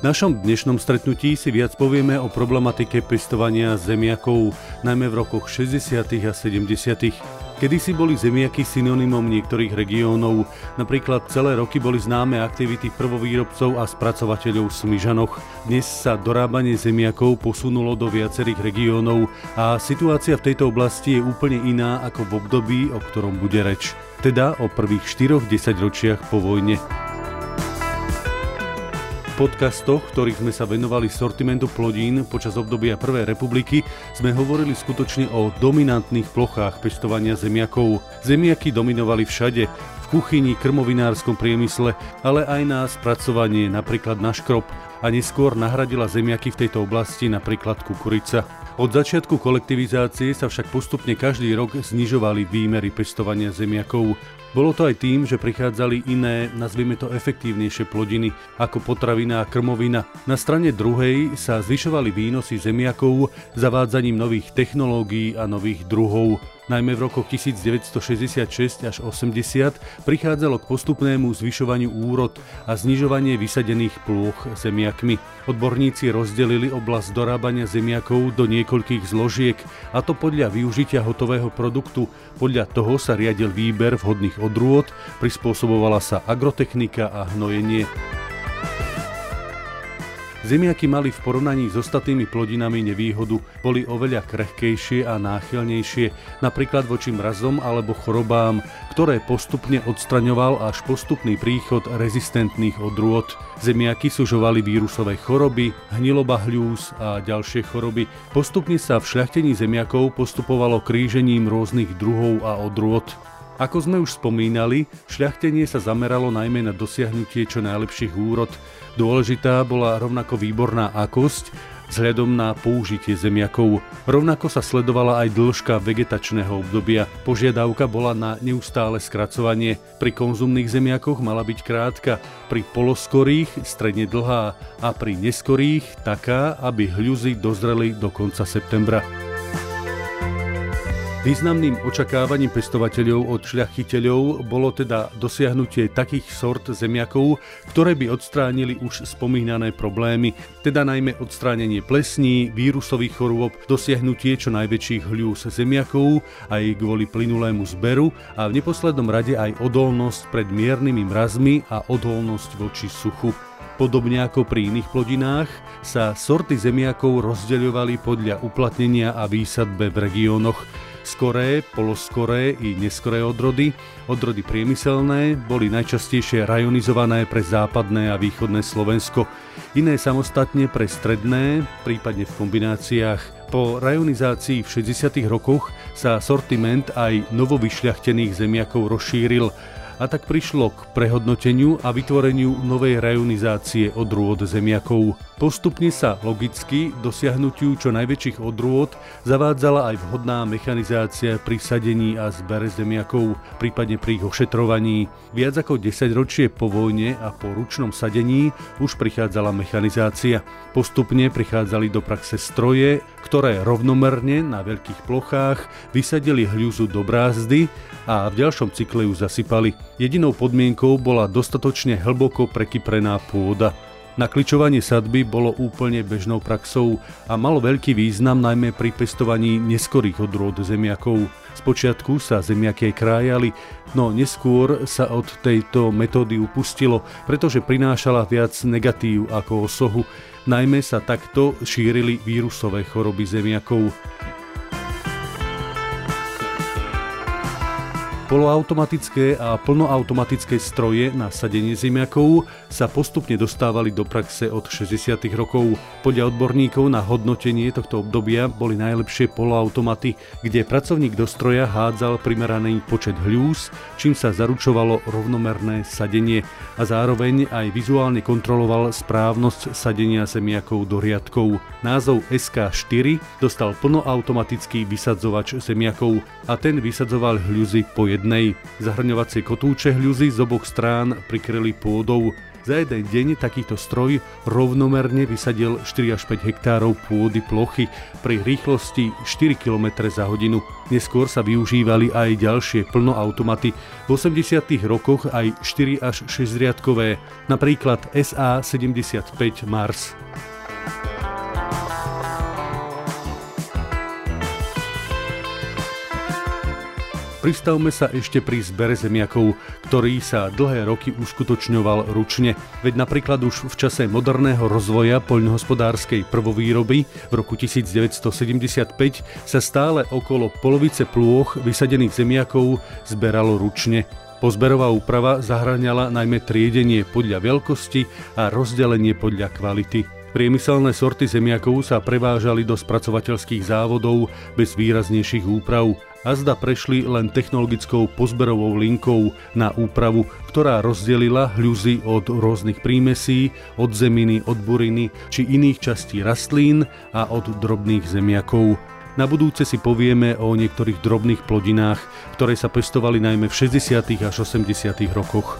V našom dnešnom stretnutí si viac povieme o problematike pestovania zemiakov, najmä v rokoch 60. a 70. Kedy si boli zemiaky synonymom niektorých regiónov, napríklad celé roky boli známe aktivity prvovýrobcov a spracovateľov v Smyžanoch. Dnes sa dorábanie zemiakov posunulo do viacerých regiónov a situácia v tejto oblasti je úplne iná ako v období, o ktorom bude reč. Teda o prvých 4-10 ročiach po vojne podcastoch, ktorých sme sa venovali sortimentu plodín počas obdobia Prvej republiky, sme hovorili skutočne o dominantných plochách pestovania zemiakov. Zemiaky dominovali všade, v kuchyni, krmovinárskom priemysle, ale aj na spracovanie, napríklad na škrob a neskôr nahradila zemiaky v tejto oblasti napríklad kukurica. Od začiatku kolektivizácie sa však postupne každý rok znižovali výmery pestovania zemiakov. Bolo to aj tým, že prichádzali iné, nazvime to efektívnejšie plodiny, ako potravina a krmovina. Na strane druhej sa zvyšovali výnosy zemiakov zavádzaním nových technológií a nových druhov. Najmä v rokoch 1966 až 80 prichádzalo k postupnému zvyšovaniu úrod a znižovanie vysadených plôch zemiakmi. Odborníci rozdelili oblasť dorábania zemiakov do niekoľkých zložiek, a to podľa využitia hotového produktu. Podľa toho sa riadil výber vhodných odrôd, prispôsobovala sa agrotechnika a hnojenie. Zemiaky mali v porovnaní s ostatnými plodinami nevýhodu, boli oveľa krehkejšie a náchylnejšie, napríklad voči mrazom alebo chorobám, ktoré postupne odstraňoval až postupný príchod rezistentných odrôd. Zemiaky sužovali vírusové choroby, hniloba hľús a ďalšie choroby. Postupne sa v šľachtení zemiakov postupovalo krížením rôznych druhov a odrôd. Ako sme už spomínali, šľachtenie sa zameralo najmä na dosiahnutie čo najlepších úrod. Dôležitá bola rovnako výborná akosť, vzhľadom na použitie zemiakov. Rovnako sa sledovala aj dĺžka vegetačného obdobia. Požiadavka bola na neustále skracovanie. Pri konzumných zemiakoch mala byť krátka, pri poloskorých stredne dlhá a pri neskorých taká, aby hľuzy dozreli do konca septembra. Významným očakávaním pestovateľov od šľachiteľov bolo teda dosiahnutie takých sort zemiakov, ktoré by odstránili už spomínané problémy, teda najmä odstránenie plesní, vírusových chorôb, dosiahnutie čo najväčších hľús zemiakov aj kvôli plynulému zberu a v neposlednom rade aj odolnosť pred miernymi mrazmi a odolnosť voči suchu. Podobne ako pri iných plodinách sa sorty zemiakov rozdeľovali podľa uplatnenia a výsadbe v regiónoch skoré, poloskoré i neskoré odrody. Odrody priemyselné boli najčastejšie rajonizované pre západné a východné Slovensko, iné samostatne pre stredné, prípadne v kombináciách. Po rajonizácii v 60. rokoch sa sortiment aj novovyšľachtených zemiakov rozšíril a tak prišlo k prehodnoteniu a vytvoreniu novej rajonizácie odrôd zemiakov. Postupne sa logicky dosiahnutiu čo najväčších odrôd zavádzala aj vhodná mechanizácia pri sadení a zbere zemiakov, prípadne pri ich ošetrovaní. Viac ako 10 ročie po vojne a po ručnom sadení už prichádzala mechanizácia. Postupne prichádzali do praxe stroje, ktoré rovnomerne na veľkých plochách vysadili hľuzu do brázdy a v ďalšom cykle ju zasypali. Jedinou podmienkou bola dostatočne hlboko prekyprená pôda. Nakličovanie sadby bolo úplne bežnou praxou a malo veľký význam najmä pri pestovaní neskorých odrôd zemiakov. Spočiatku sa zemiaky krájali, no neskôr sa od tejto metódy upustilo, pretože prinášala viac negatív ako osohu. Najmä sa takto šírili vírusové choroby zemiakov. Poloautomatické a plnoautomatické stroje na sadenie zemiakov sa postupne dostávali do praxe od 60. rokov. Podľa odborníkov na hodnotenie tohto obdobia boli najlepšie poloautomaty, kde pracovník do stroja hádzal primeraný počet hľús, čím sa zaručovalo rovnomerné sadenie a zároveň aj vizuálne kontroloval správnosť sadenia zemiakov do riadkov. Názov SK4 dostal plnoautomatický vysadzovač zemiakov a ten vysadzoval hľuzy po jednej. Zahrňovacie kotúče hľuzy z oboch strán prikryli pôdou. Za jeden deň takýto stroj rovnomerne vysadil 4 až 5 hektárov pôdy plochy pri rýchlosti 4 km za hodinu. Neskôr sa využívali aj ďalšie plnoautomaty. V 80. rokoch aj 4 až 6 riadkové, napríklad SA-75 Mars. Pristavme sa ešte pri zbere zemiakov, ktorý sa dlhé roky uskutočňoval ručne. Veď napríklad už v čase moderného rozvoja poľnohospodárskej prvovýroby v roku 1975 sa stále okolo polovice plôch vysadených zemiakov zberalo ručne. Pozberová úprava zahraňala najmä triedenie podľa veľkosti a rozdelenie podľa kvality. Priemyselné sorty zemiakov sa prevážali do spracovateľských závodov bez výraznejších úprav a zda prešli len technologickou pozberovou linkou na úpravu, ktorá rozdelila hľuzy od rôznych prímesí, od zeminy, od buriny či iných častí rastlín a od drobných zemiakov. Na budúce si povieme o niektorých drobných plodinách, ktoré sa pestovali najmä v 60. až 80. rokoch.